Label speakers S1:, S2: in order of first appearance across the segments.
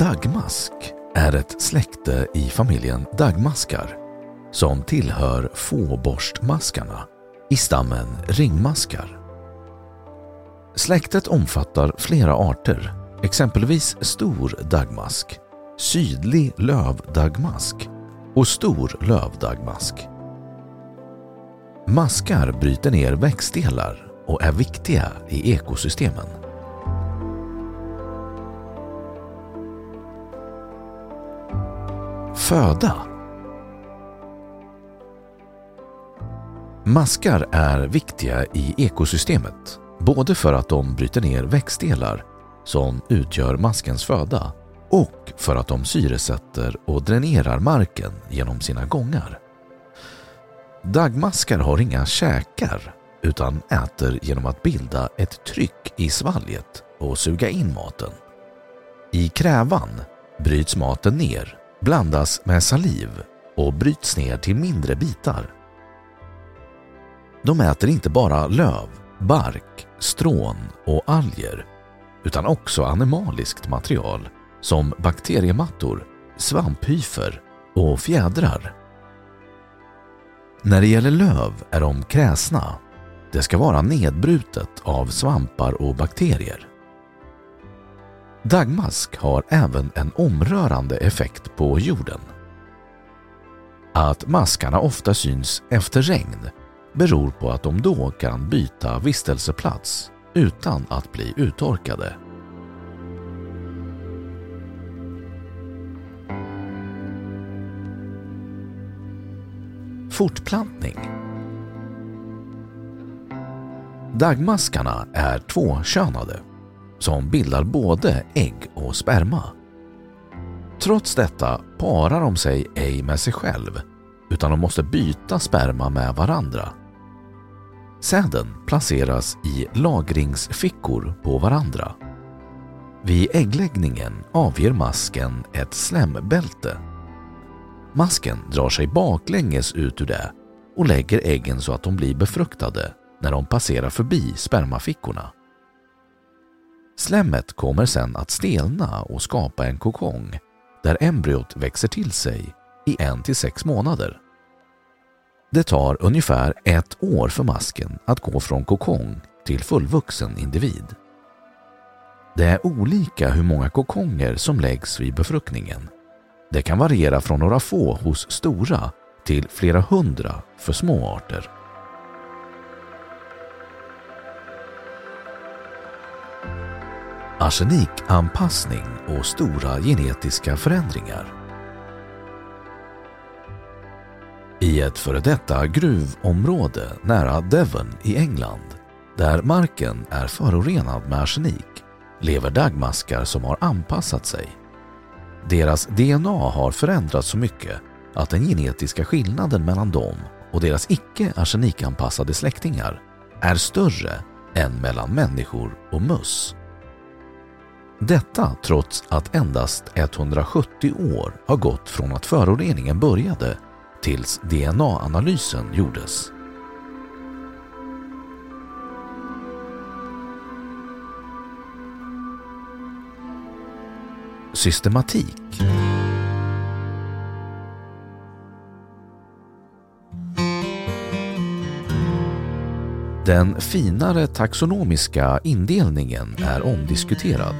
S1: Dagmask är ett släkte i familjen dagmaskar som tillhör fåborstmaskarna i stammen ringmaskar. Släktet omfattar flera arter, exempelvis stor dagmask, sydlig lövdagmask och stor lövdagmask. Maskar bryter ner växtdelar och är viktiga i ekosystemen. Föda Maskar är viktiga i ekosystemet, både för att de bryter ner växtdelar som utgör maskens föda och för att de syresätter och dränerar marken genom sina gångar. Dagmaskar har inga käkar utan äter genom att bilda ett tryck i svalget och suga in maten. I krävan bryts maten ner, blandas med saliv och bryts ner till mindre bitar. De äter inte bara löv, bark, strån och alger utan också animaliskt material som bakteriemattor, svamphyfer och fjädrar. När det gäller löv är de kräsna. Det ska vara nedbrutet av svampar och bakterier. Dagmask har även en omrörande effekt på jorden. Att maskarna ofta syns efter regn beror på att de då kan byta vistelseplats utan att bli uttorkade. Fortplantning Dagmaskarna är tvåkönade som bildar både ägg och sperma. Trots detta parar de sig ej med sig själv utan de måste byta sperma med varandra. Säden placeras i lagringsfickor på varandra. Vid äggläggningen avger masken ett slämbälte. Masken drar sig baklänges ut ur det och lägger äggen så att de blir befruktade när de passerar förbi spermafickorna. Slemmet kommer sedan att stelna och skapa en kokong där embryot växer till sig i en till sex månader. Det tar ungefär ett år för masken att gå från kokong till fullvuxen individ. Det är olika hur många kokonger som läggs vid befruktningen. Det kan variera från några få hos stora till flera hundra för små arter. Arsenikanpassning och stora genetiska förändringar. I ett före detta gruvområde nära Devon i England, där marken är förorenad med arsenik, lever dagmaskar som har anpassat sig. Deras DNA har förändrats så mycket att den genetiska skillnaden mellan dem och deras icke arsenikanpassade släktingar är större än mellan människor och möss. Detta trots att endast 170 år har gått från att föroreningen började tills DNA-analysen gjordes. Systematik Den finare taxonomiska indelningen är omdiskuterad.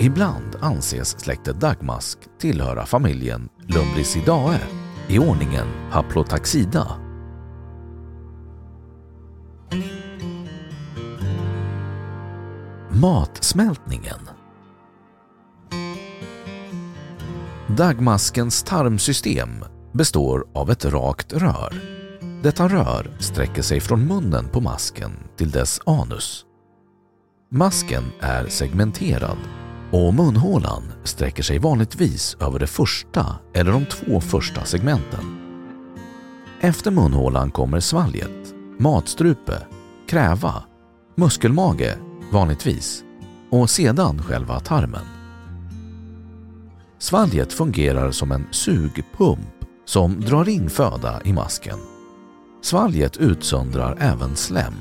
S1: Ibland anses släktet dagmask tillhöra familjen Lumbricidae i ordningen Haplotaxida. Matsmältningen Dagmaskens tarmsystem består av ett rakt rör. Detta rör sträcker sig från munnen på masken till dess anus. Masken är segmenterad och munhålan sträcker sig vanligtvis över det första eller de två första segmenten. Efter munhålan kommer svalget, matstrupe, kräva, muskelmage vanligtvis och sedan själva tarmen. Svalget fungerar som en sugpump som drar in föda i masken. Svalget utsöndrar även slem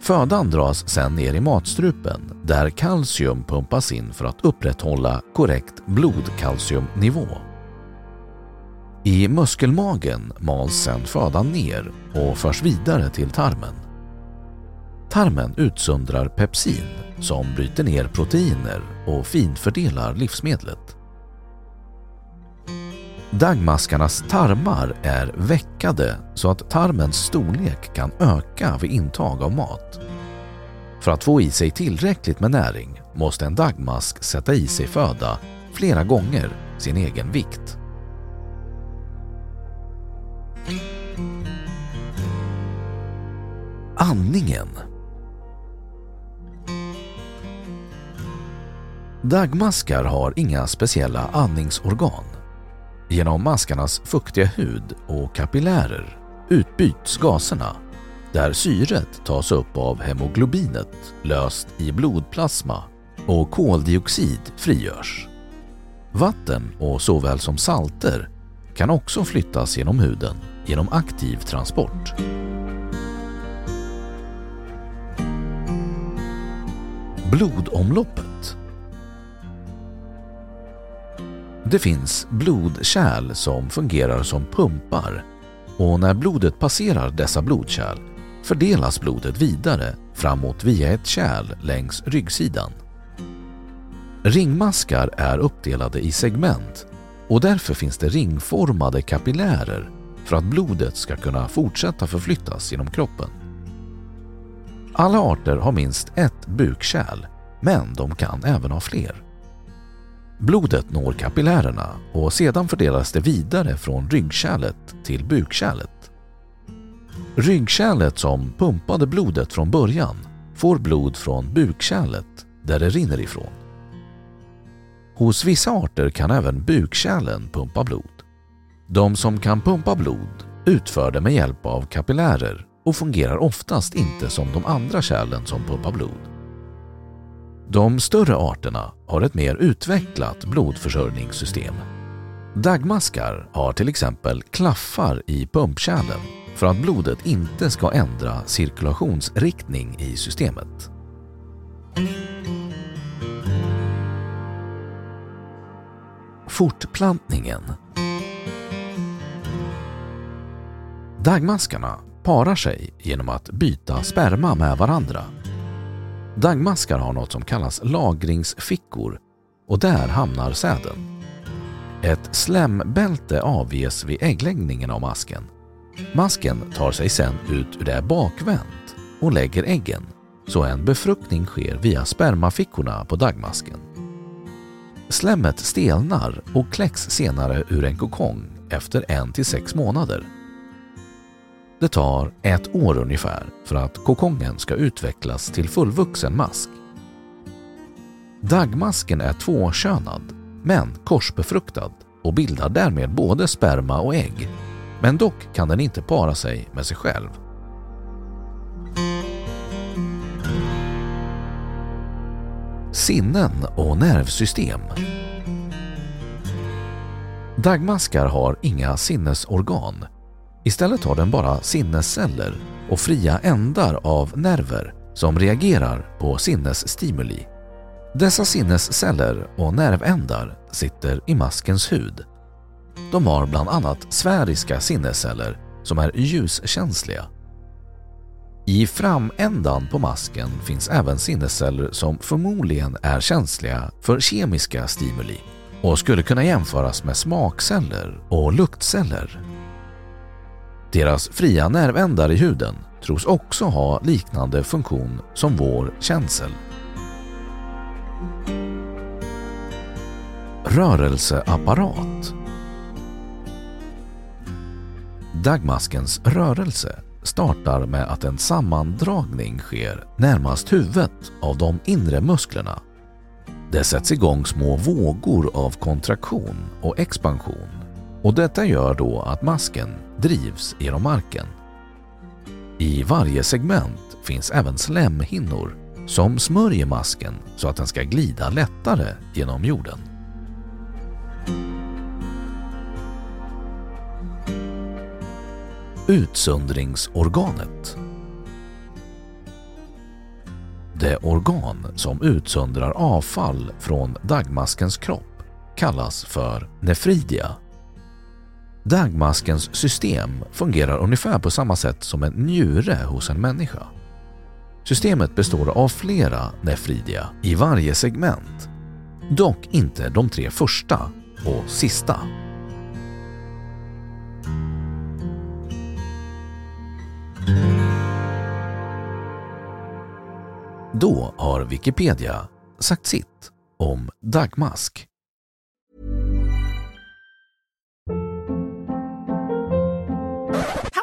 S1: Födan dras sedan ner i matstrupen där kalcium pumpas in för att upprätthålla korrekt blodkalciumnivå. I muskelmagen mals sedan födan ner och förs vidare till tarmen. Tarmen utsöndrar pepsin som bryter ner proteiner och finfördelar livsmedlet. Dagmaskarnas tarmar är veckade så att tarmens storlek kan öka vid intag av mat. För att få i sig tillräckligt med näring måste en dagmask sätta i sig föda flera gånger sin egen vikt. Andningen Dagmaskar har inga speciella andningsorgan. Genom maskarnas fuktiga hud och kapillärer utbyts gaserna där syret tas upp av hemoglobinet löst i blodplasma och koldioxid frigörs. Vatten och såväl som salter kan också flyttas genom huden genom aktiv transport. Blodomloppet Det finns blodkärl som fungerar som pumpar och när blodet passerar dessa blodkärl fördelas blodet vidare framåt via ett kärl längs ryggsidan. Ringmaskar är uppdelade i segment och därför finns det ringformade kapillärer för att blodet ska kunna fortsätta förflyttas genom kroppen. Alla arter har minst ett bukkärl, men de kan även ha fler. Blodet når kapillärerna och sedan fördelas det vidare från ryggkärlet till bukkärlet. Ryggkärlet som pumpade blodet från början får blod från bukkärlet där det rinner ifrån. Hos vissa arter kan även bukkärlen pumpa blod. De som kan pumpa blod utför det med hjälp av kapillärer och fungerar oftast inte som de andra kärlen som pumpar blod. De större arterna har ett mer utvecklat blodförsörjningssystem. Dagmaskar har till exempel klaffar i pumpkärlen för att blodet inte ska ändra cirkulationsriktning i systemet. Fortplantningen Dagmaskarna parar sig genom att byta sperma med varandra Dagmaskar har något som kallas lagringsfickor och där hamnar säden. Ett slämbälte avges vid äggläggningen av masken. Masken tar sig sedan ut ur det bakvänt och lägger äggen så en befruktning sker via spermafickorna på dagmasken. Slemmet stelnar och kläcks senare ur en kokong efter en till sex månader. Det tar ett år ungefär för att kokongen ska utvecklas till fullvuxen mask. Dagmasken är tvåkönad men korsbefruktad och bildar därmed både sperma och ägg. Men dock kan den inte para sig med sig själv. Sinnen och nervsystem Dagmaskar har inga sinnesorgan. Istället har den bara sinnesceller och fria ändar av nerver som reagerar på sinnesstimuli. Dessa sinnesceller och nervändar sitter i maskens hud. De har bland annat sfäriska sinnesceller som är ljuskänsliga. I framändan på masken finns även sinnesceller som förmodligen är känsliga för kemiska stimuli och skulle kunna jämföras med smakceller och luktceller. Deras fria nervändar i huden tros också ha liknande funktion som vår känsel. Rörelseapparat Dagmaskens rörelse startar med att en sammandragning sker närmast huvudet av de inre musklerna. Det sätts igång små vågor av kontraktion och expansion och detta gör då att masken drivs genom marken. I varje segment finns även slemhinnor som smörjer masken så att den ska glida lättare genom jorden. Utsöndringsorganet Det organ som utsöndrar avfall från dagmaskens kropp kallas för nefridia. Dagmaskens system fungerar ungefär på samma sätt som en njure hos en människa. Systemet består av flera nefridia i varje segment, dock inte de tre första och sista. Då har Wikipedia sagt sitt om dagmask.